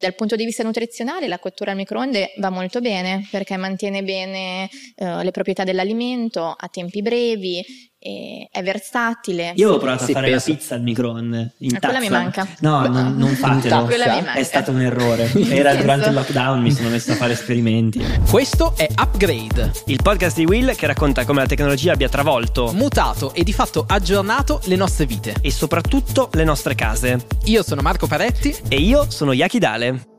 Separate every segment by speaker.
Speaker 1: Dal punto di vista nutrizionale la cottura al microonde va molto bene perché mantiene bene eh, le proprietà dell'alimento a tempi brevi, è versatile.
Speaker 2: Io ho provato a fare penso. la pizza al microonde. In
Speaker 1: ah, quella mi manca.
Speaker 2: No, non, non fatelo. È stato un errore. Era durante il lockdown, mi sono messo a fare esperimenti.
Speaker 3: Questo è Upgrade,
Speaker 4: il podcast di Will che racconta come la tecnologia abbia travolto,
Speaker 3: mutato e di fatto aggiornato le nostre vite
Speaker 4: e soprattutto le nostre case.
Speaker 3: Io sono Marco Paretti
Speaker 4: e io sono Yaki Dale.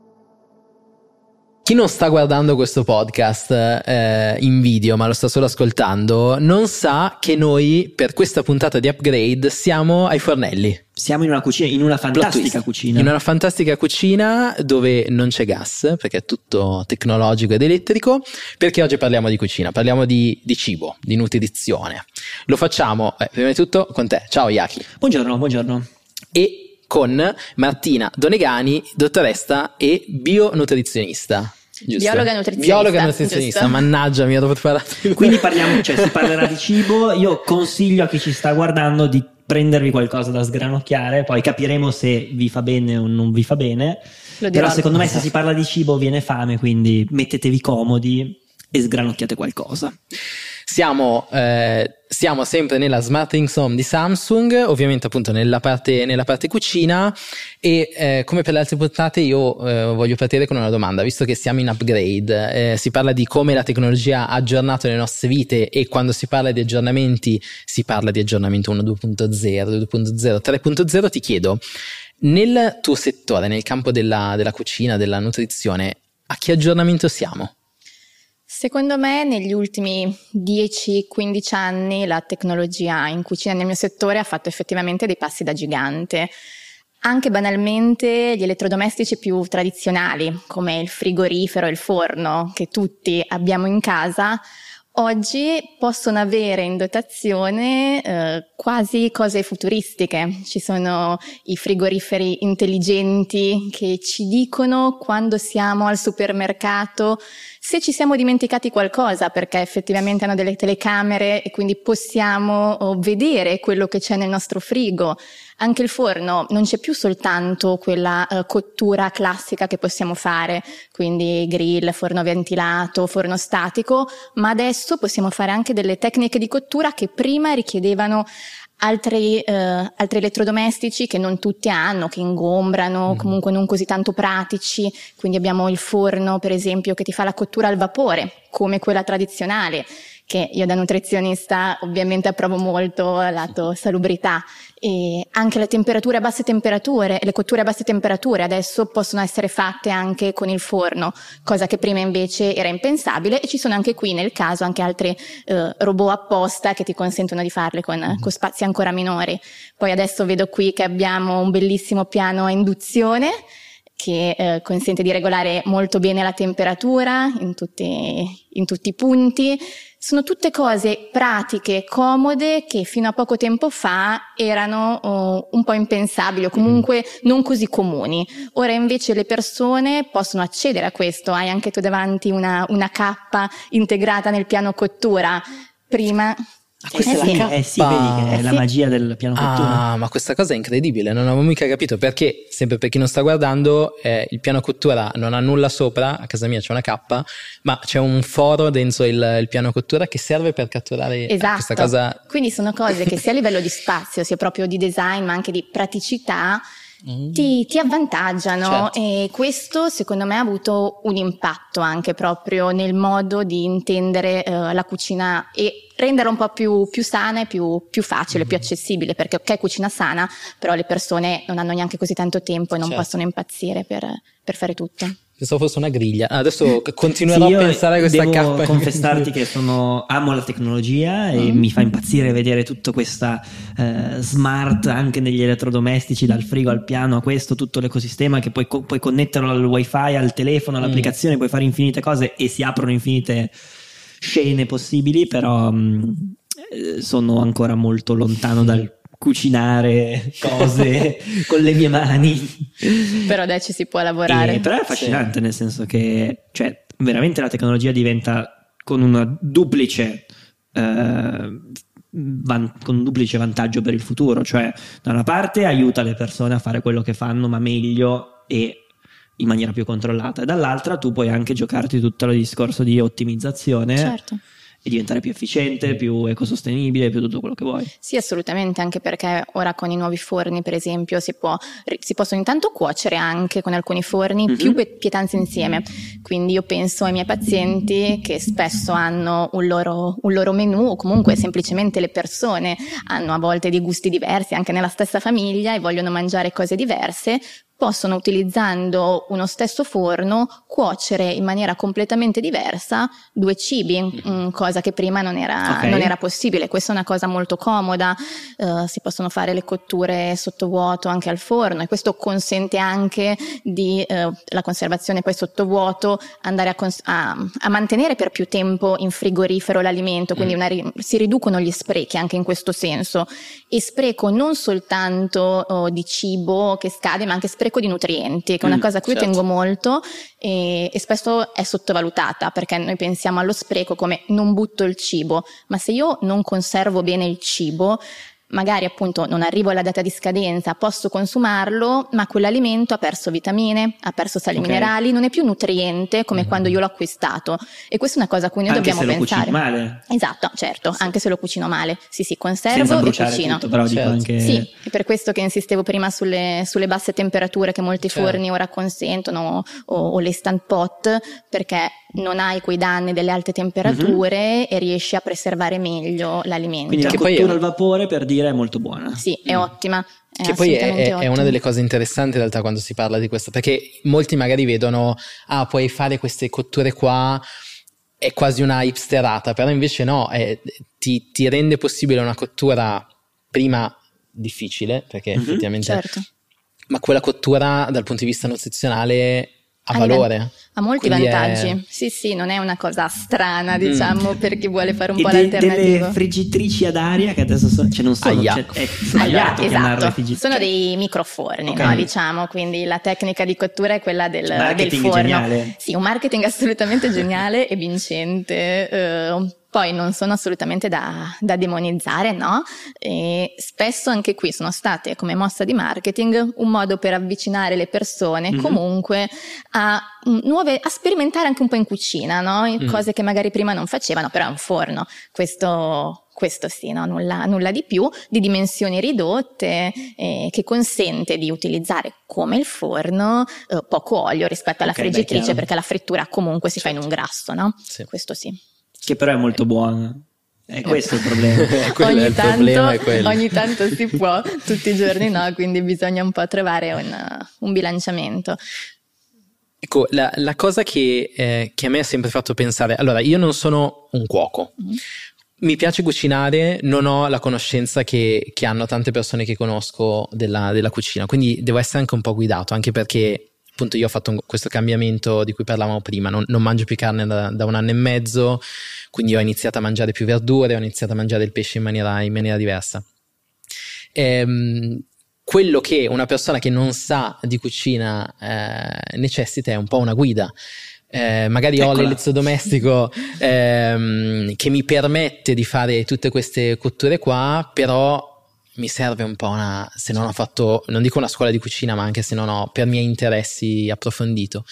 Speaker 3: Chi non sta guardando questo podcast eh, in video ma lo sta solo ascoltando non sa che noi per questa puntata di upgrade siamo ai fornelli.
Speaker 2: Siamo in una cucina, in una fantastica cucina.
Speaker 3: In una fantastica cucina dove non c'è gas perché è tutto tecnologico ed elettrico. Perché oggi parliamo di cucina, parliamo di, di cibo, di nutrizione. Lo facciamo eh, prima di tutto con te. Ciao Yaki.
Speaker 2: Buongiorno, buongiorno.
Speaker 3: E con Martina Donegani, dottoressa e bionutrizionista.
Speaker 1: Giusto. Biologa nutrizionista.
Speaker 3: Biologa nutrizionista, mannaggia, mi ha dovuto parlare.
Speaker 2: Quindi parliamo, cioè si parlerà di cibo. Io consiglio a chi ci sta guardando di prendervi qualcosa da sgranocchiare, poi capiremo se vi fa bene o non vi fa bene. Però secondo me se si parla di cibo viene fame, quindi mettetevi comodi e sgranocchiate qualcosa.
Speaker 3: Siamo, eh, siamo, sempre nella Smart Things Home di Samsung, ovviamente appunto nella parte, nella parte cucina e eh, come per le altre puntate io eh, voglio partire con una domanda, visto che siamo in upgrade, eh, si parla di come la tecnologia ha aggiornato le nostre vite e quando si parla di aggiornamenti si parla di aggiornamento 1, 2.0, 2.0, 3.0, ti chiedo, nel tuo settore, nel campo della, della cucina, della nutrizione, a che aggiornamento siamo?
Speaker 1: Secondo me negli ultimi 10-15 anni la tecnologia in cucina nel mio settore ha fatto effettivamente dei passi da gigante. Anche banalmente gli elettrodomestici più tradizionali, come il frigorifero e il forno, che tutti abbiamo in casa, oggi possono avere in dotazione eh, quasi cose futuristiche. Ci sono i frigoriferi intelligenti che ci dicono quando siamo al supermercato se ci siamo dimenticati qualcosa, perché effettivamente hanno delle telecamere e quindi possiamo oh, vedere quello che c'è nel nostro frigo. Anche il forno non c'è più soltanto quella uh, cottura classica che possiamo fare, quindi grill, forno ventilato, forno statico, ma adesso possiamo fare anche delle tecniche di cottura che prima richiedevano altri, eh, altri elettrodomestici che non tutti hanno, che ingombrano, mm. comunque non così tanto pratici. Quindi abbiamo il forno, per esempio, che ti fa la cottura al vapore, come quella tradizionale che io da nutrizionista ovviamente approvo molto lato salubrità e anche le temperature a basse temperature, le cotture a basse temperature adesso possono essere fatte anche con il forno, cosa che prima invece era impensabile e ci sono anche qui nel caso anche altri eh, robot apposta che ti consentono di farle con, mm-hmm. con spazi ancora minori. Poi adesso vedo qui che abbiamo un bellissimo piano a induzione che eh, consente di regolare molto bene la temperatura in tutti, in tutti i punti. Sono tutte cose pratiche, comode, che fino a poco tempo fa erano oh, un po' impensabili o comunque mm. non così comuni. Ora invece le persone possono accedere a questo. Hai anche tu davanti una, una cappa integrata nel piano cottura. Prima
Speaker 2: Ah, questa eh, è la sì. Eh sì, vedi che è eh la magia del piano cottura.
Speaker 3: Ah, ma questa cosa è incredibile, non avevo mica capito perché, sempre per chi non sta guardando, eh, il piano cottura non ha nulla sopra, a casa mia c'è una cappa, ma c'è un foro dentro il, il piano cottura che serve per catturare
Speaker 1: esatto.
Speaker 3: questa cosa.
Speaker 1: Quindi sono cose che sia a livello di spazio, sia proprio di design, ma anche di praticità. Ti, ti, avvantaggiano certo. e questo secondo me ha avuto un impatto anche proprio nel modo di intendere uh, la cucina e renderla un po' più, più sana e più, più facile, mm. più accessibile, perché ok cucina sana, però le persone non hanno neanche così tanto tempo e non certo. possono impazzire per, per fare tutto.
Speaker 3: Pensavo fosse una griglia. Adesso continuerò sì, a pensare a questa
Speaker 2: devo
Speaker 3: cappa.
Speaker 2: confessarti che sono, amo la tecnologia e mm. mi fa impazzire vedere tutta questa eh, smart anche negli elettrodomestici, dal frigo al piano a questo, tutto l'ecosistema che puoi, puoi connetterlo al wifi, al telefono, mm. all'applicazione, mm. puoi fare infinite cose e si aprono infinite scene possibili, però mh, mm, sono ancora molto lontano dal cucinare cose con le mie mani.
Speaker 1: Però dai ci si può lavorare.
Speaker 2: E, però è affascinante sì. nel senso che cioè, veramente la tecnologia diventa con una duplice eh, van- con un duplice vantaggio per il futuro, cioè da una parte aiuta le persone a fare quello che fanno ma meglio e in maniera più controllata. E dall'altra tu puoi anche giocarti tutto il discorso di ottimizzazione.
Speaker 1: Certo
Speaker 2: e diventare più efficiente, più ecosostenibile, più tutto quello che vuoi.
Speaker 1: Sì, assolutamente, anche perché ora con i nuovi forni, per esempio, si, può, si possono intanto cuocere anche con alcuni forni mm-hmm. più pietanze insieme. Quindi io penso ai miei pazienti che spesso hanno un loro, un loro menù o comunque semplicemente le persone hanno a volte dei gusti diversi anche nella stessa famiglia e vogliono mangiare cose diverse, possono utilizzando uno stesso forno cuocere in maniera completamente diversa due cibi, mm. cosa che prima non era, okay. non era, possibile. Questa è una cosa molto comoda, uh, si possono fare le cotture sottovuoto anche al forno e questo consente anche di uh, la conservazione poi sottovuoto, andare a, cons- a, a, mantenere per più tempo in frigorifero l'alimento, quindi mm. ri- si riducono gli sprechi anche in questo senso. E spreco non soltanto uh, di cibo che scade, ma anche spreco spreco di nutrienti, che è una mm, cosa a cui certo. tengo molto e, e, spesso è sottovalutata perché noi pensiamo allo spreco come non butto il cibo, ma se io non conservo bene il cibo, magari appunto non arrivo alla data di scadenza, posso consumarlo, ma quell'alimento ha perso vitamine, ha perso sali okay. minerali, non è più nutriente come mm-hmm. quando io l'ho acquistato. E questa è una cosa a cui noi
Speaker 2: anche
Speaker 1: dobbiamo
Speaker 2: se
Speaker 1: pensare.
Speaker 2: Lo male.
Speaker 1: Esatto, certo, sì. anche se lo cucino male. Sì, sì, conservo e cucino.
Speaker 2: Tutto, però certo. anche...
Speaker 1: Sì, è per questo che insistevo prima sulle, sulle basse temperature che molti certo. forni ora consentono o, o le stand pot, perché non hai quei danni delle alte temperature mm-hmm. e riesci a preservare meglio l'alimento.
Speaker 2: Quindi la che cottura poi... al vapore per dire è molto buona.
Speaker 1: Sì, è mm. ottima. È
Speaker 3: che poi è, è, una delle cose interessanti in realtà quando si parla di questo, perché molti magari vedono, ah, puoi fare queste cotture qua, è quasi una hipsterata, però invece no, è, ti, ti, rende possibile una cottura prima difficile, perché mm-hmm, effettivamente...
Speaker 1: Certo.
Speaker 3: Ma quella cottura dal punto di vista nutrizionale ha valore.
Speaker 1: Ha molti Quindi vantaggi. È... Sì, sì, non è una cosa strana, mm. diciamo, mm. per chi vuole fare un e po' de- l'alternativa.
Speaker 2: delle friggitrici ad aria che adesso so, cioè non sono, cioè, è sbagliato
Speaker 1: Aia, esatto. Sono dei microforni, okay. no, diciamo, quindi la tecnica di cottura è quella del, del forno.
Speaker 2: Geniale.
Speaker 1: Sì, un marketing assolutamente geniale e vincente. Uh, poi non sono assolutamente da, da demonizzare, no? E spesso anche qui sono state come mossa di marketing un modo per avvicinare le persone mm-hmm. comunque a nuove, a sperimentare anche un po' in cucina, no? Mm. Cose che magari prima non facevano, però è un forno. Questo, questo sì, no? nulla, nulla, di più, di dimensioni ridotte, eh, che consente di utilizzare come il forno eh, poco olio rispetto alla okay, friggitrice, beh, perché la frittura comunque si certo. fa in un certo. grasso, no?
Speaker 3: Sì.
Speaker 1: Questo sì.
Speaker 2: Che però è molto buona. E questo è il problema.
Speaker 1: ogni,
Speaker 3: il
Speaker 1: tanto,
Speaker 3: problema
Speaker 1: ogni tanto si può, tutti i giorni no, quindi bisogna un po' trovare un, un bilanciamento.
Speaker 3: Ecco, la, la cosa che, eh, che, a me ha sempre fatto pensare, allora io non sono un cuoco, mm. mi piace cucinare, non ho la conoscenza che, che hanno tante persone che conosco della, della, cucina, quindi devo essere anche un po' guidato, anche perché appunto io ho fatto un, questo cambiamento di cui parlavamo prima, non, non mangio più carne da, da, un anno e mezzo, quindi ho iniziato a mangiare più verdure, ho iniziato a mangiare il pesce in maniera, in maniera diversa. Ehm, quello che una persona che non sa di cucina eh, necessita è un po' una guida. Eh, magari Eccola. ho l'elettrodomestico ehm, che mi permette di fare tutte queste cotture qua, però mi serve un po' una, se non ho fatto, non dico una scuola di cucina, ma anche se non ho per miei interessi approfondito.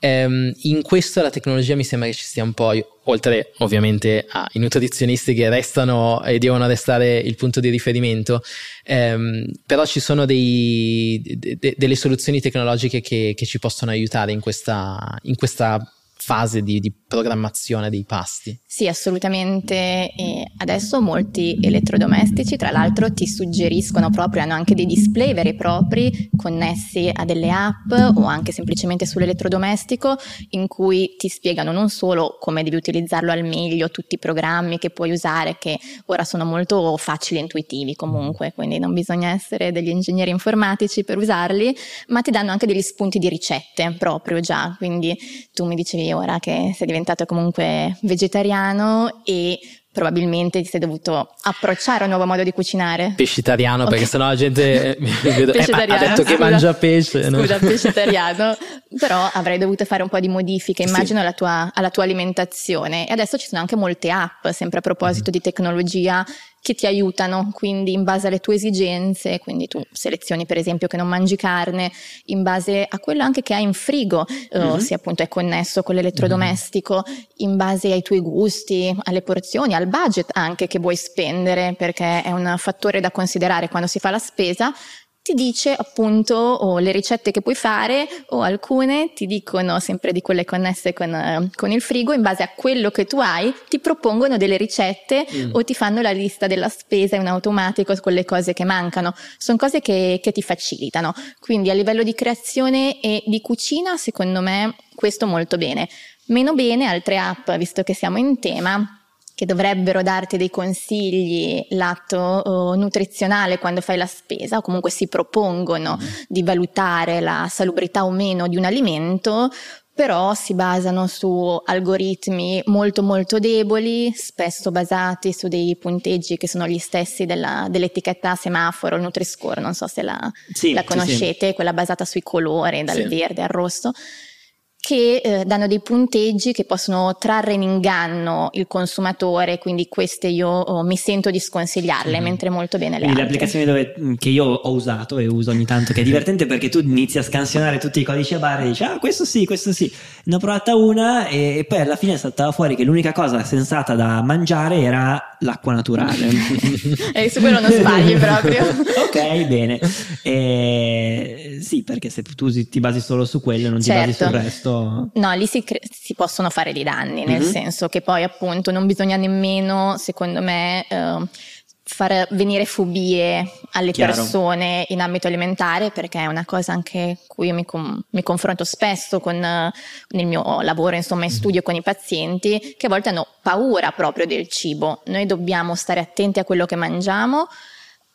Speaker 3: Um, in questo la tecnologia mi sembra che ci sia un po', oltre ovviamente ai nutrizionisti che restano e devono restare il punto di riferimento, um, però ci sono dei, de, delle soluzioni tecnologiche che, che, ci possono aiutare in questa, in questa fase di, di, programmazione dei pasti.
Speaker 1: Sì, assolutamente. E adesso molti elettrodomestici, tra l'altro, ti suggeriscono proprio, hanno anche dei display veri e propri connessi a delle app o anche semplicemente sull'elettrodomestico in cui ti spiegano non solo come devi utilizzarlo al meglio, tutti i programmi che puoi usare, che ora sono molto facili e intuitivi comunque, quindi non bisogna essere degli ingegneri informatici per usarli, ma ti danno anche degli spunti di ricette proprio già. Quindi tu mi dicevi ora che sei diventato comunque vegetariano e probabilmente ti sei dovuto approcciare a un nuovo modo di cucinare.
Speaker 3: Pescitariano, okay. perché sennò la gente mi vedo, eh, ha detto che scusa, mangia pesce.
Speaker 1: No? Scusa, pescitariano, però avrei dovuto fare un po' di modifiche, immagino, sì. alla, tua, alla, tua, alimentazione. E adesso ci sono anche molte app, sempre a proposito mm. di tecnologia, che ti aiutano, quindi in base alle tue esigenze, quindi tu selezioni per esempio che non mangi carne, in base a quello anche che hai in frigo, mm-hmm. se appunto è connesso con l'elettrodomestico, mm-hmm. in base ai tuoi gusti, alle porzioni, al budget anche che vuoi spendere, perché è un fattore da considerare quando si fa la spesa, ti dice appunto o le ricette che puoi fare o alcune ti dicono sempre di quelle connesse con, uh, con il frigo in base a quello che tu hai ti propongono delle ricette mm. o ti fanno la lista della spesa in automatico con le cose che mancano. Sono cose che, che ti facilitano. Quindi a livello di creazione e di cucina secondo me questo molto bene. Meno bene altre app visto che siamo in tema che dovrebbero darti dei consigli lato uh, nutrizionale quando fai la spesa o comunque si propongono mm. di valutare la salubrità o meno di un alimento, però si basano su algoritmi molto molto deboli, spesso basati su dei punteggi che sono gli stessi della, dell'etichetta semaforo, il Nutri-Score, non so se la, sì, la conoscete, sì, sì. quella basata sui colori, dal verde al rosso che eh, danno dei punteggi che possono trarre in inganno il consumatore, quindi queste io oh, mi sento di sconsigliarle, sì. mentre molto bene le quindi
Speaker 2: altre. Le applicazioni dove, che io ho usato e uso ogni tanto, che è divertente perché tu inizi a scansionare tutti i codici a barre e dici ah questo sì, questo sì. Ne ho provata una e, e poi alla fine è saltava fuori che l'unica cosa sensata da mangiare era l'acqua naturale.
Speaker 1: e su quello non sbagli proprio.
Speaker 2: ok, bene. E, sì, perché se tu ti basi solo su quello non certo. ti basi sul certo. resto
Speaker 1: No, lì si, cre- si possono fare dei danni, nel mm-hmm. senso che poi appunto non bisogna nemmeno, secondo me, eh, far venire fobie alle Chiaro. persone in ambito alimentare perché è una cosa anche cui io mi, com- mi confronto spesso con, uh, nel mio lavoro, insomma in mm-hmm. studio con i pazienti che a volte hanno paura proprio del cibo. Noi dobbiamo stare attenti a quello che mangiamo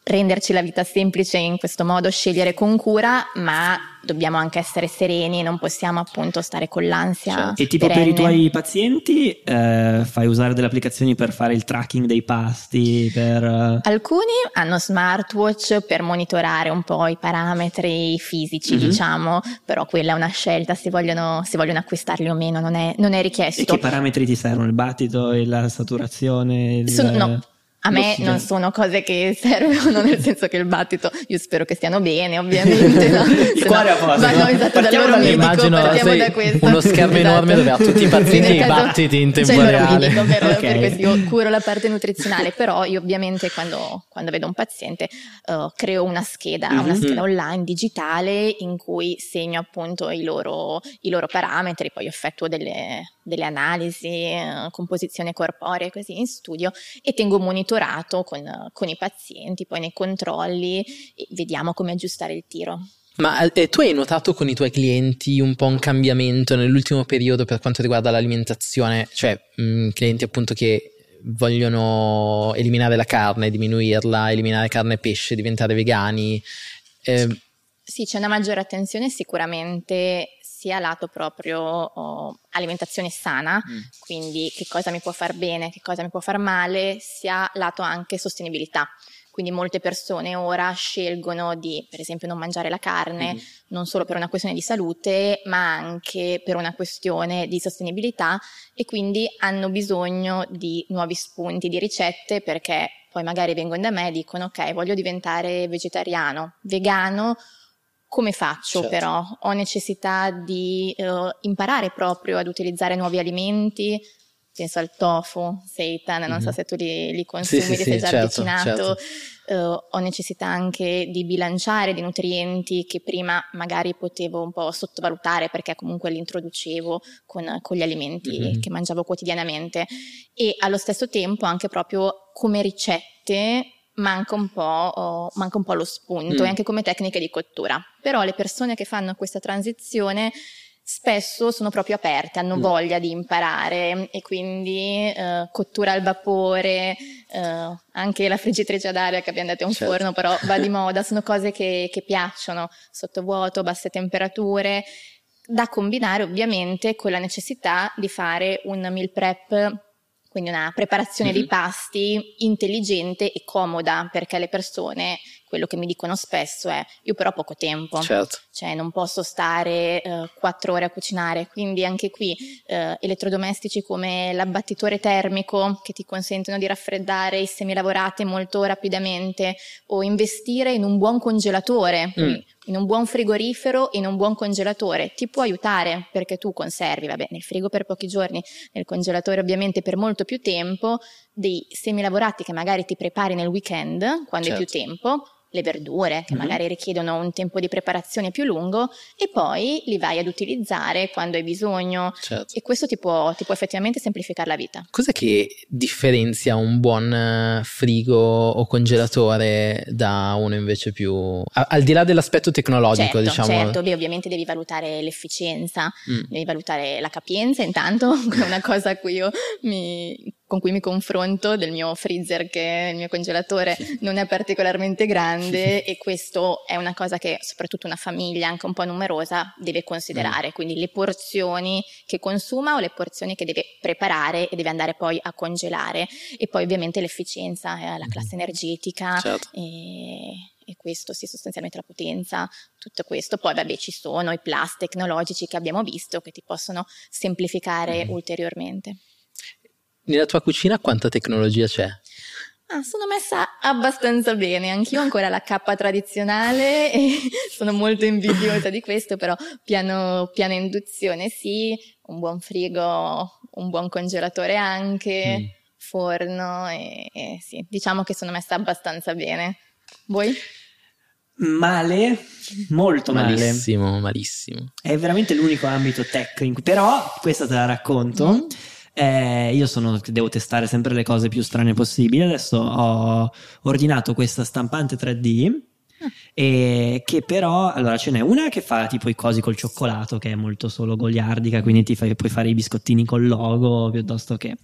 Speaker 1: renderci la vita semplice in questo modo, scegliere con cura, ma dobbiamo anche essere sereni, non possiamo appunto stare con l'ansia.
Speaker 2: Cioè, e tipo
Speaker 1: perenne.
Speaker 2: per i tuoi pazienti eh, fai usare delle applicazioni per fare il tracking dei pasti? Per... Eh?
Speaker 1: Alcuni hanno smartwatch per monitorare un po' i parametri fisici, mm-hmm. diciamo, però quella è una scelta se vogliono, se vogliono acquistarli o meno, non è, non è richiesto. E
Speaker 2: che parametri ti servono? Il battito e la saturazione? Il...
Speaker 1: Sono, no a me non sono cose che servono, nel senso che il battito, io spero che stiano bene, ovviamente. No?
Speaker 2: il cuore a posto.
Speaker 1: Vanno esatto dal loro medico, immagino da questo.
Speaker 3: uno schermo esatto. enorme dove ha tutti i pazienti e i battiti in tempo
Speaker 1: c'è
Speaker 3: reale.
Speaker 1: Per, okay. per questo io curo la parte nutrizionale, però io ovviamente quando, quando vedo un paziente uh, creo una scheda, mm-hmm. una scheda online digitale in cui segno appunto i loro, i loro parametri, poi effettuo delle, delle analisi, uh, composizione corporea così in studio e tengo monitorato monitorato con, con i pazienti, poi nei controlli e vediamo come aggiustare il tiro.
Speaker 3: Ma eh, tu hai notato con i tuoi clienti un po' un cambiamento nell'ultimo periodo per quanto riguarda l'alimentazione? Cioè, mh, mm, clienti appunto che vogliono eliminare la carne, diminuirla, eliminare carne e pesce, diventare vegani.
Speaker 1: Eh, sì, c'è una maggiore attenzione sicuramente sia lato proprio oh, alimentazione sana, mm. quindi che cosa mi può far bene, che cosa mi può far male, sia lato anche sostenibilità. Quindi molte persone ora scelgono di, per esempio, non mangiare la carne, mm. non solo per una questione di salute, ma anche per una questione di sostenibilità e quindi hanno bisogno di nuovi spunti, di ricette, perché poi magari vengono da me e dicono ok, voglio diventare vegetariano, vegano, come faccio certo. però? Ho necessità di uh, imparare proprio ad utilizzare nuovi alimenti, penso al tofu, seitan, non mm-hmm. so mhm. se tu li, li consumi, sì, sì, li sei già certo, avvicinato. Certo. Uh, ho necessità anche di bilanciare dei nutrienti che prima magari potevo un po' sottovalutare perché comunque li introducevo con, con gli alimenti mm-hmm. che mangiavo quotidianamente e allo stesso tempo anche proprio come ricette manca un po', oh, manca un po lo spunto mm. e anche come tecniche di cottura. Però le persone che fanno questa transizione spesso sono proprio aperte, hanno mm. voglia di imparare e quindi eh, cottura al vapore, eh, anche la friggitrice ad aria che abbiamo detto è un certo. forno, però va di moda, sono cose che, che piacciono, sottovuoto, basse temperature, da combinare ovviamente con la necessità di fare un meal prep quindi una preparazione mm-hmm. dei pasti intelligente e comoda perché le persone quello che mi dicono spesso è io però ho poco tempo,
Speaker 3: Certo.
Speaker 1: cioè non posso stare eh, quattro ore a cucinare, quindi anche qui eh, elettrodomestici come l'abbattitore termico che ti consentono di raffreddare i semilavorati molto rapidamente o investire in un buon congelatore, quindi in un buon frigorifero, in un buon congelatore, ti può aiutare perché tu conservi, vabbè, nel frigo per pochi giorni, nel congelatore ovviamente per molto più tempo, dei semilavorati che magari ti prepari nel weekend, quando hai più
Speaker 3: Certo.
Speaker 1: tempo, le verdure che
Speaker 2: Mhm.
Speaker 1: magari richiedono un tempo di preparazione più lungo e poi li vai ad utilizzare quando hai bisogno
Speaker 3: certo.
Speaker 1: e questo ti può, ti può effettivamente semplificare la vita.
Speaker 3: Cos'è che differenzia un buon eh, frigo o congelatore da uno invece più... al di là dell'aspetto tecnologico,
Speaker 1: certo,
Speaker 3: diciamo.
Speaker 1: certo, beh, ovviamente devi valutare l'efficienza,
Speaker 3: Mm.
Speaker 1: devi valutare la capienza intanto, è una cosa a cui io mi, con cui mi confronto del mio freezer che il mio congelatore non è particolarmente grande e questo è una cosa che soprattutto una famiglia anche un po' numerosa deve considerare, quindi le porzioni che consuma o le porzioni che deve preparare e deve andare poi a congelare. E poi ovviamente l'efficienza, eh, la classe energetica
Speaker 3: Certo.
Speaker 1: e, e questo sì, sostanzialmente la potenza, tutto questo. Poi vabbè ci sono i plus tecnologici che abbiamo visto che ti possono semplificare ulteriormente.
Speaker 3: Nella tua cucina quanta tecnologia c'è?
Speaker 1: Ah, sono messa abbastanza bene, anch'io ho ancora la cappa tradizionale e sono molto invidiosa di questo, però piano, piano induzione sì, un buon frigo, un buon congelatore anche,
Speaker 3: Mm.
Speaker 1: forno e, e sì, diciamo che sono messa abbastanza bene. Voi?
Speaker 2: Male, molto male.
Speaker 3: Malissimo, malissimo.
Speaker 2: È veramente l'unico ambito tech in cui... Però, questa te la racconto.
Speaker 1: Mm.
Speaker 2: Eh, io sono, devo testare sempre le cose più strane possibili. Adesso ho ordinato questa stampante 3D.
Speaker 1: Ah.
Speaker 2: E che però, allora ce n'è una che fa tipo i cosi col cioccolato, che è molto solo goliardica, quindi ti fai, puoi fare i biscottini col logo piuttosto che.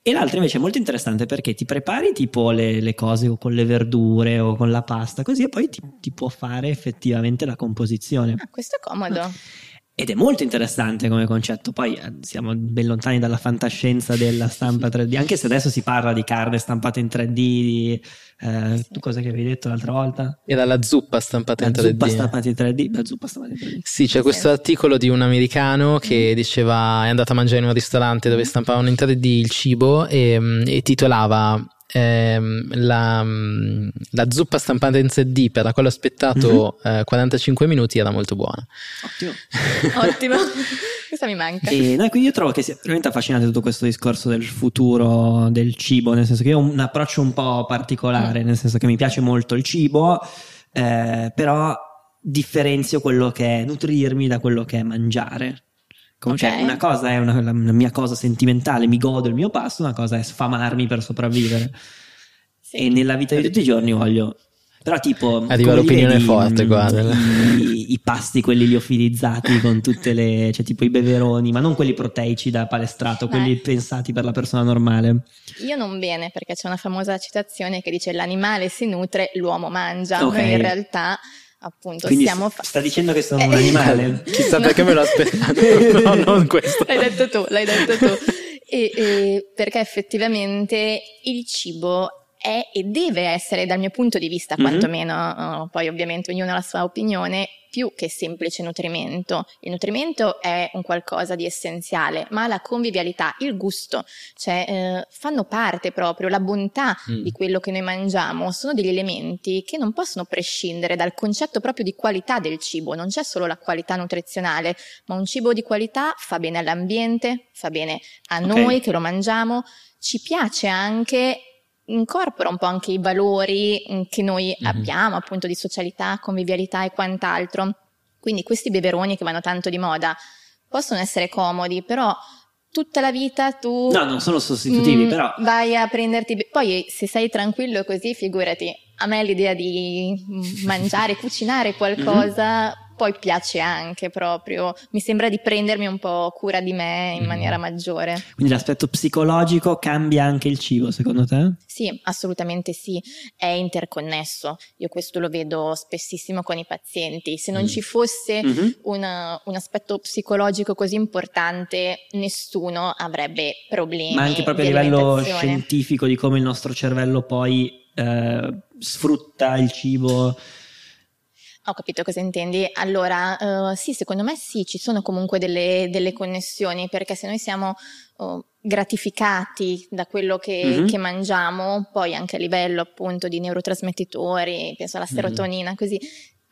Speaker 2: E l'altra invece è molto interessante perché ti prepari tipo le, le cose con le verdure o con la pasta, così e poi ti, ti può fare effettivamente la composizione.
Speaker 1: Ah, questo è comodo.
Speaker 2: Ed è molto interessante come concetto. Poi eh, siamo ben lontani dalla fantascienza della stampa 3D, anche se adesso si parla di carne stampata in 3D. di, eh, Tu cosa che avevi detto l'altra volta?
Speaker 3: Era la zuppa stampata in
Speaker 2: La
Speaker 3: 3D.
Speaker 2: zuppa stampata in 3D. La zuppa stampata in 3D.
Speaker 3: Sì, c'è questo articolo di un americano che diceva è andato a mangiare in un ristorante dove stampavano in 3D il cibo e, mm, e titolava ehm, la, mm, la zuppa stampata in 3D per la quale ho aspettato eh, 45 minuti era molto buona.
Speaker 2: Ottimo.
Speaker 1: Ottimo. Questa mi manca.
Speaker 2: E no, quindi io trovo che sia veramente affascinante tutto questo discorso del futuro del cibo, nel senso che io ho un approccio un po' particolare, nel senso che mi piace molto il cibo, eh, però differenzio quello che è nutrirmi da quello che è mangiare. Come, cioè,
Speaker 1: Ok.
Speaker 2: una cosa è una, la, la mia cosa sentimentale, mi godo il mio pasto, una cosa è sfamarmi per sopravvivere.
Speaker 1: Sì.
Speaker 2: E nella vita di tutti i giorni voglio. Però, tipo.
Speaker 3: Arriva l'opinione
Speaker 2: vedi,
Speaker 3: forte
Speaker 2: mm,
Speaker 3: qua.
Speaker 2: I, i pasti, quelli liofilizzati con tutte le. cioè, tipo i beveroni, ma non quelli proteici da palestrato,
Speaker 1: Beh.
Speaker 2: quelli pensati per la persona normale.
Speaker 1: Io non bene perché c'è una famosa citazione che dice l'animale si nutre, l'uomo mangia.
Speaker 2: Ok.
Speaker 1: Noi in realtà appunto
Speaker 2: Quindi
Speaker 1: siamo...
Speaker 2: s- sta dicendo che sono
Speaker 1: Eh,
Speaker 2: un animale?
Speaker 3: Chissà
Speaker 1: No.
Speaker 3: perché me lo aspettavo. No, non questo.
Speaker 1: L'hai detto tu, l'hai detto tu. E, e perché effettivamente il cibo è e deve essere, dal mio punto di vista,
Speaker 2: Mhm.
Speaker 1: quantomeno, uh, poi ovviamente ognuno ha la sua opinione, più che semplice nutrimento. Il nutrimento è un qualcosa di essenziale, ma la convivialità, il gusto, cioè eh, fanno parte proprio, la bontà
Speaker 3: Mm.
Speaker 1: di quello che noi mangiamo, sono degli elementi che non possono prescindere dal concetto proprio di qualità del cibo. Non c'è solo la qualità nutrizionale, ma un cibo di qualità fa bene all'ambiente, fa bene a
Speaker 2: Ok.
Speaker 1: noi che lo mangiamo, ci piace anche, incorpora un po' anche i valori mm, che noi
Speaker 3: Mhm.
Speaker 1: abbiamo, appunto di socialità, convivialità e quant'altro. Quindi questi beveroni che vanno tanto di moda possono essere comodi, però tutta la vita tu
Speaker 2: No, non sono sostitutivi,
Speaker 1: Mm,
Speaker 2: però.
Speaker 1: Vai a prenderti. Poi, se sei tranquillo così, figurati. A me l'idea di mm, mangiare, cucinare qualcosa, poi piace anche proprio. Mi sembra di prendermi un po' cura di me in
Speaker 3: Mm.
Speaker 1: maniera maggiore.
Speaker 2: Quindi l'aspetto psicologico cambia anche il cibo, secondo te?
Speaker 1: Sì, assolutamente sì, è interconnesso. Io questo lo vedo spessissimo con i pazienti. Se non
Speaker 3: Mm.
Speaker 1: ci fosse
Speaker 2: Mhm.
Speaker 1: una- un aspetto psicologico così importante, nessuno avrebbe problemi.
Speaker 2: Ma anche proprio a livello scientifico di come il nostro cervello poi eh, sfrutta il cibo?
Speaker 1: Ho capito cosa intendi. Allora, uh, sì, secondo me sì, ci sono comunque delle, delle connessioni, perché se noi siamo uh, gratificati da quello che, mm-hmm. che, mangiamo, poi anche a livello appunto di neurotrasmettitori, penso alla serotonina, mm-hmm. così,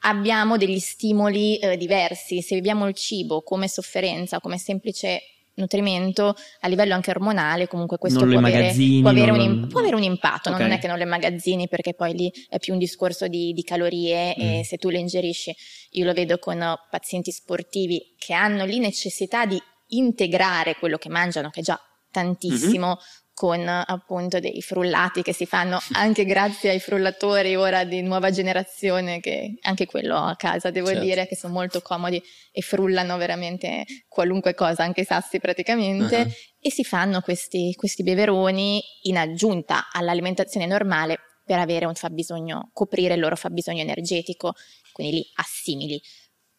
Speaker 1: abbiamo degli stimoli uh, diversi. Se viviamo il cibo come sofferenza, come semplice nutrimento a livello anche ormonale, comunque questo può avere, può, avere un, può avere, un, impatto, okay. non è che non le magazzini perché poi lì è più un discorso di, di calorie mm. e se tu le ingerisci, io lo vedo con pazienti sportivi che hanno lì necessità di integrare quello che mangiano, che è già tantissimo, mm-hmm con appunto dei frullati che si fanno anche grazie ai frullatori ora di nuova generazione che anche quello a casa devo certo. dire che sono molto comodi e frullano veramente qualunque cosa, anche i sassi praticamente uh-huh. e si fanno questi, questi beveroni in aggiunta all'alimentazione normale per avere un fabbisogno, coprire il loro fabbisogno energetico, quindi li assimili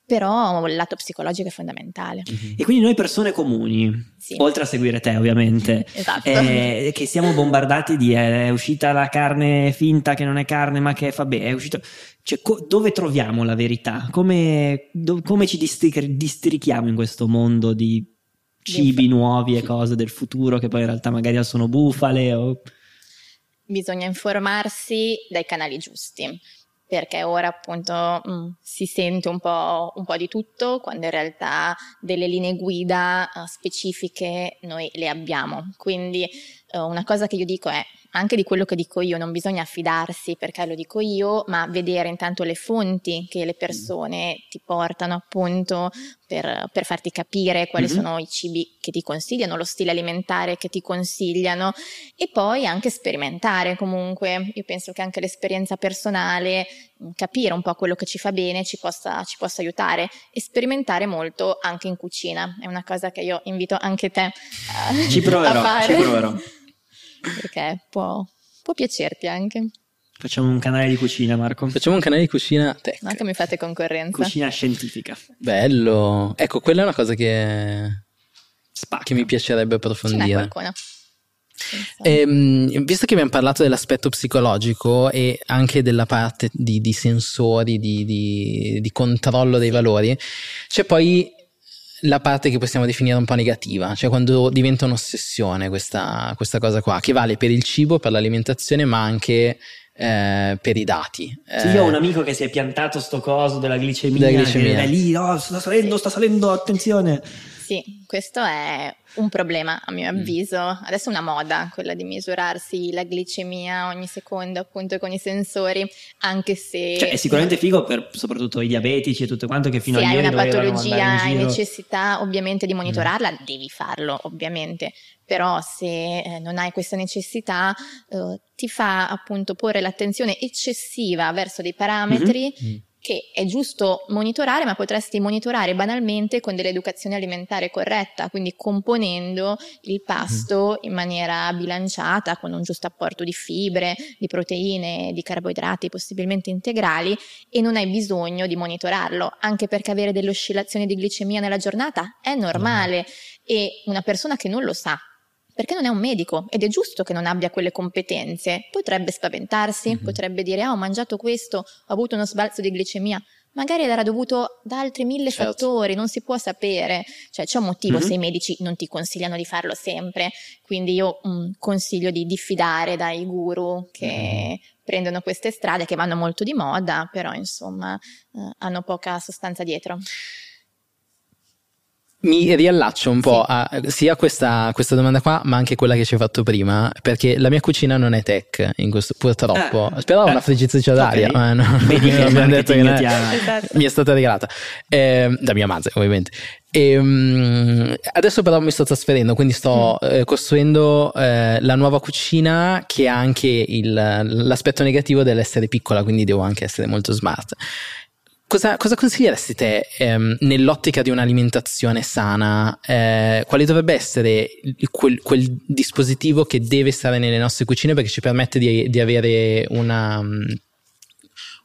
Speaker 1: però il lato psicologico è fondamentale.
Speaker 2: Mm-hmm. E quindi noi persone comuni, sì. oltre a seguire te ovviamente, esatto. eh, che siamo bombardati di eh, è uscita la carne finta che non è carne ma che fa bene, è uscito... Cioè, co- dove troviamo la verità? Come, do- come ci distri- districhiamo in questo mondo di cibi nuovi e cose del futuro che poi in realtà magari sono bufale o...
Speaker 1: Bisogna informarsi dai canali giusti perché ora appunto mh, mm, si sente un po', un po', di tutto, quando in realtà delle linee guida uh, specifiche noi le abbiamo. Quindi uh, una cosa che io dico è anche di quello che dico io, non bisogna affidarsi perché lo dico io, ma vedere intanto le fonti che le persone ti portano appunto per, per farti capire quali mm-hmm. sono i cibi che ti consigliano, lo stile alimentare che ti consigliano e poi anche sperimentare comunque. Io penso che anche l'esperienza personale, mm, capire un po' quello che ci fa bene ci possa, ci possa aiutare e sperimentare molto anche in cucina. È una cosa che io invito anche te a,
Speaker 2: ci proverò,
Speaker 1: a fare.
Speaker 2: Ci proverò
Speaker 1: perché può, può piacerti anche.
Speaker 2: Facciamo un canale di cucina, Marco.
Speaker 3: Facciamo un canale di cucina tech.
Speaker 1: No, che mi fate concorrenza.
Speaker 2: Cucina scientifica.
Speaker 3: Bello. Ecco, quella è una cosa che, Spacca. che mi piacerebbe approfondire. Ce n'è qualcuno. Ehm, visto che abbiamo parlato dell'aspetto psicologico e anche della parte di, di sensori, di, di, di, controllo dei valori, c'è poi la parte che possiamo definire un po' negativa, cioè quando diventa un'ossessione questa, questa cosa qua, che vale per il cibo, per l'alimentazione, ma anche eh, per i dati.
Speaker 2: Sì, io ho un eh, amico che si è piantato sto coso della glicemia, della glicemia. è lì, oh, sta salendo, sta salendo, attenzione.
Speaker 1: Sì, questo è un problema a mio mm. avviso. Adesso è una moda quella di misurarsi la glicemia ogni secondo appunto con i sensori, anche se...
Speaker 2: Cioè è sicuramente figo per soprattutto i diabetici e tutto quanto che fino
Speaker 1: se
Speaker 2: a ieri
Speaker 1: Se hai una patologia hai necessità ovviamente di monitorarla, mm. devi farlo ovviamente, però se eh, non hai questa necessità eh, ti fa appunto porre l'attenzione eccessiva verso dei parametri mm-hmm che è giusto monitorare, ma potresti monitorare banalmente con dell'educazione alimentare corretta, quindi componendo il pasto mm. in maniera bilanciata, con un giusto apporto di fibre, di proteine, di carboidrati possibilmente integrali e non hai bisogno di monitorarlo, anche perché avere delle oscillazioni di glicemia nella giornata è normale e una persona che non lo sa perché non è un medico ed è giusto che non abbia quelle competenze. Potrebbe spaventarsi, mm-hmm. potrebbe dire ah, ho mangiato questo, ho avuto uno sbalzo di glicemia. Magari era dovuto da altri mille certo. fattori, non si può sapere. Cioè c'è un motivo mm-hmm. se i medici non ti consigliano di farlo sempre. Quindi io mh, mm, consiglio di diffidare dai guru che mm-hmm. prendono queste strade che vanno molto di moda, però insomma eh, hanno poca sostanza dietro
Speaker 3: mi riallaccio un po' sì. a sia questa, questa, domanda qua, ma anche quella che ci hai fatto prima, perché la mia cucina non è tech, questo, purtroppo. Ah, Speravo eh, una friggitrice d'aria, okay. ma no, Vedi che abbiamo detto che esatto. mi è stata regalata eh, da mia madre, ovviamente. E, um, adesso però mi sto trasferendo, quindi sto mm. eh, costruendo eh, la nuova cucina che ha anche il, l'aspetto negativo dell'essere piccola, quindi devo anche essere molto smart. Cosa, cosa, consiglieresti te ehm, nell'ottica di un'alimentazione sana? Eh, quale dovrebbe essere quel, quel, dispositivo che deve stare nelle nostre cucine perché ci permette di, di avere una,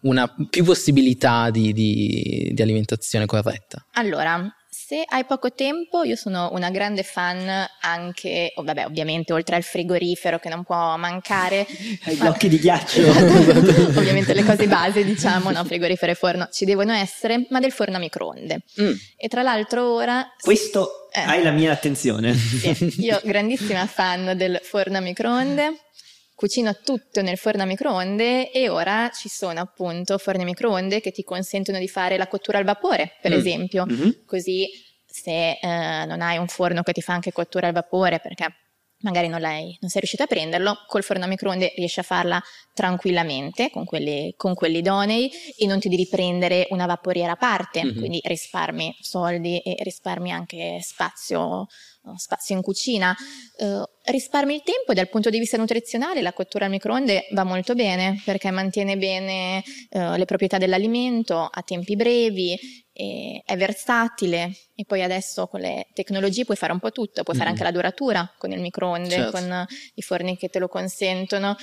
Speaker 3: una, più possibilità di, di, di alimentazione corretta?
Speaker 1: Allora, Se hai poco tempo, io sono una grande fan anche, oh, vabbè, ovviamente oltre al frigorifero che non può mancare.
Speaker 2: Hai blocchi di ghiaccio.
Speaker 1: ovviamente le cose base, diciamo, no, frigorifero e forno ci devono essere, ma del forno a microonde. Mm. E tra l'altro ora...
Speaker 2: Questo eh, hai la mia attenzione.
Speaker 1: Sì, io grandissima fan del forno a microonde cucino tutto nel forno a microonde e ora ci sono appunto forni a microonde che ti consentono di fare la cottura al vapore, per mm. esempio, mm-hmm. così se eh, non hai un forno che ti fa anche cottura al vapore perché magari non, non, sei riuscito a prenderlo, col forno a microonde riesci a farla tranquillamente con quelli, con quelli idonei e non ti devi prendere una vaporiera a parte, mm-hmm. quindi risparmi soldi e risparmi anche spazio spazio in cucina, uh, risparmi il tempo e dal punto di vista nutrizionale la cottura al microonde va molto bene perché mantiene bene uh, le proprietà dell'alimento a tempi brevi, è versatile e poi adesso con le tecnologie puoi fare un po' tutto, puoi mm. fare anche la duratura con il microonde, certo. con i forni che te lo consentono.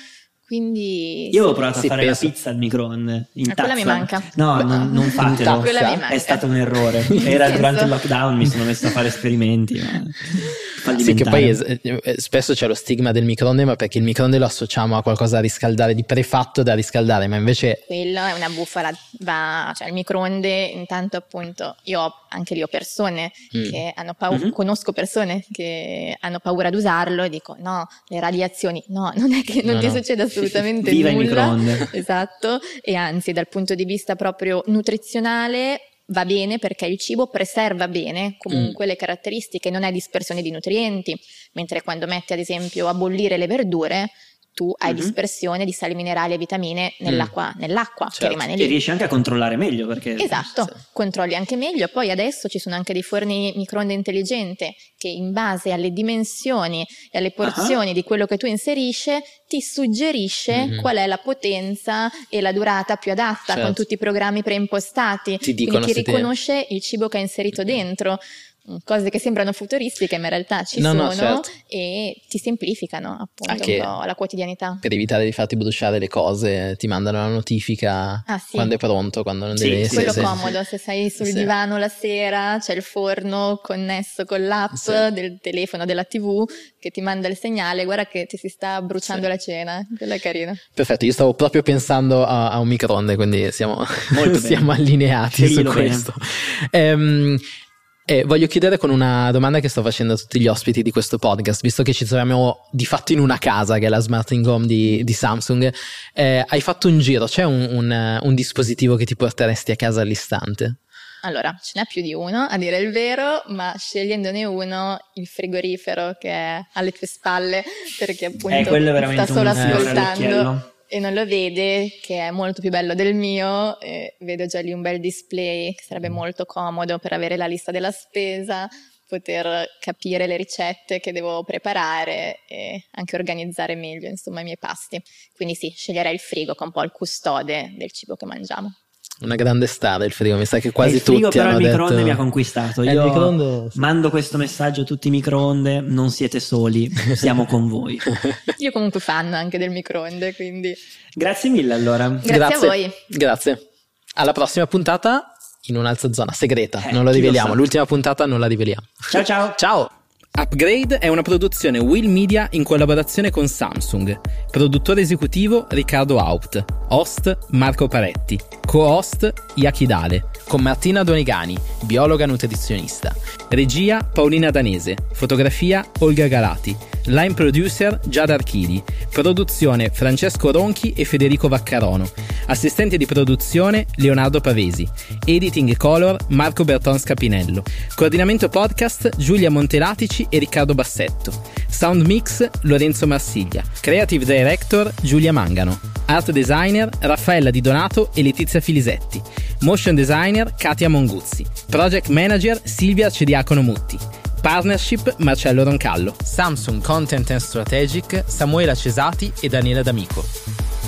Speaker 1: Quindi
Speaker 2: io ho provato a fare penso. la pizza al microonde in
Speaker 1: quella mi manca.
Speaker 2: No, non, non fatelo. È stato un errore. Era durante il lockdown, mi sono messo a fare esperimenti. Ma...
Speaker 3: Sì, che poi es- eh, spesso c'è lo stigma del microonde, ma perché il microonde lo associamo a qualcosa da riscaldare, di prefatto da riscaldare, ma invece...
Speaker 1: Quello è una bufala, va, cioè il microonde intanto appunto, io ho, anche lì ho persone mm. che hanno paura, mm-hmm. conosco persone che hanno paura ad usarlo e dico no, le radiazioni, no, non è che non no, ti no. succede assolutamente
Speaker 2: Viva
Speaker 1: nulla.
Speaker 2: Viva il microonde.
Speaker 1: Esatto, e anzi dal punto di vista proprio nutrizionale va bene perché il cibo preserva bene comunque mm. le caratteristiche, non è dispersione di nutrienti, mentre quando metti ad esempio a bollire le verdure tu hai mm-hmm. dispersione di sali minerali e vitamine nell'acqua, mm. nell'acqua certo. che rimane lì.
Speaker 2: E riesci anche a controllare meglio perché...
Speaker 1: Esatto, sì. controlli anche meglio. Poi adesso ci sono anche dei forni microonde intelligente che in base alle dimensioni e alle porzioni uh-huh. di quello che tu inserisci ti suggerisce mm-hmm. qual è la potenza e la durata più adatta certo. con tutti i programmi preimpostati.
Speaker 3: Ti dicono
Speaker 1: Quindi ti riconosce il cibo che hai inserito mm-hmm. dentro cose che sembrano futuristiche ma in realtà ci no, sono no, certo. e ti semplificano appunto Anche la quotidianità.
Speaker 3: Per evitare di farti bruciare le cose ti mandano la notifica ah, sì. quando è pronto, quando non sì, devi
Speaker 1: essere. Quello sì. comodo, se sei sul sì. divano la sera c'è il forno connesso con l'app del telefono, della tv che ti manda il segnale, guarda che ti si sta bruciando la cena, quello è carino.
Speaker 3: Perfetto, io stavo proprio pensando a, a un microonde, quindi siamo, siamo allineati Sceglilo su questo. Ehm, e voglio chiudere con una domanda che sto facendo a tutti gli ospiti di questo podcast, visto che ci troviamo di fatto in una casa che è la Smart Home di, di Samsung. Eh, hai fatto un giro, c'è un, un, un dispositivo che ti porteresti a casa all'istante?
Speaker 1: Allora, ce n'è più di uno, a dire il vero, ma scegliendone uno, il frigorifero che è alle tue spalle, perché appunto
Speaker 2: eh,
Speaker 1: sta solo ascoltando e non lo vede, che è molto più bello del mio, e vedo già lì un bel display che sarebbe molto comodo per avere la lista della spesa, poter capire le ricette che devo preparare e anche organizzare meglio insomma i miei pasti. Quindi sì, sceglierei il frigo che è un po' il custode del cibo che mangiamo.
Speaker 3: Una grande star il frigo, mi sa che quasi
Speaker 2: il frigo,
Speaker 3: tutti
Speaker 2: però il microonde
Speaker 3: detto...
Speaker 2: mi ha conquistato. Io microonde... mando questo messaggio a tutti i microonde, non siete soli, siamo con voi.
Speaker 1: Io comunque fan anche del microonde, quindi...
Speaker 2: Grazie mille allora.
Speaker 1: Grazie, Grazie. a voi.
Speaker 3: Grazie. Alla prossima puntata in un'altra zona segreta, eh, non lo riveliamo. Lo L'ultima puntata non la riveliamo.
Speaker 2: Ciao ciao.
Speaker 3: ciao. Upgrade è una produzione Will Media in collaborazione con Samsung. Produttore esecutivo Riccardo Haupt. Host Marco Paretti. Co-host Yakidale. Con Martina Donegani, biologa nutrizionista. Regia Paolina Danese. Fotografia Olga Galati. Line producer Giada Archidi. Produzione Francesco Ronchi e Federico Vaccarono. Assistente di produzione Leonardo Pavesi. Editing color Marco Berton Scapinello. Coordinamento podcast Giulia Montelatici e Riccardo Bassetto. Sound mix Lorenzo Marsiglia. Creative director Giulia Mangano. Art designer Raffaella Di Donato e Letizia Filisetti. Motion designer Katia Monguzzi. Project manager Silvia Cediacono Mutti. Partnership Marcello Roncallo. Samsung Content and Strategic Samuela Cesati e Daniela D'Amico.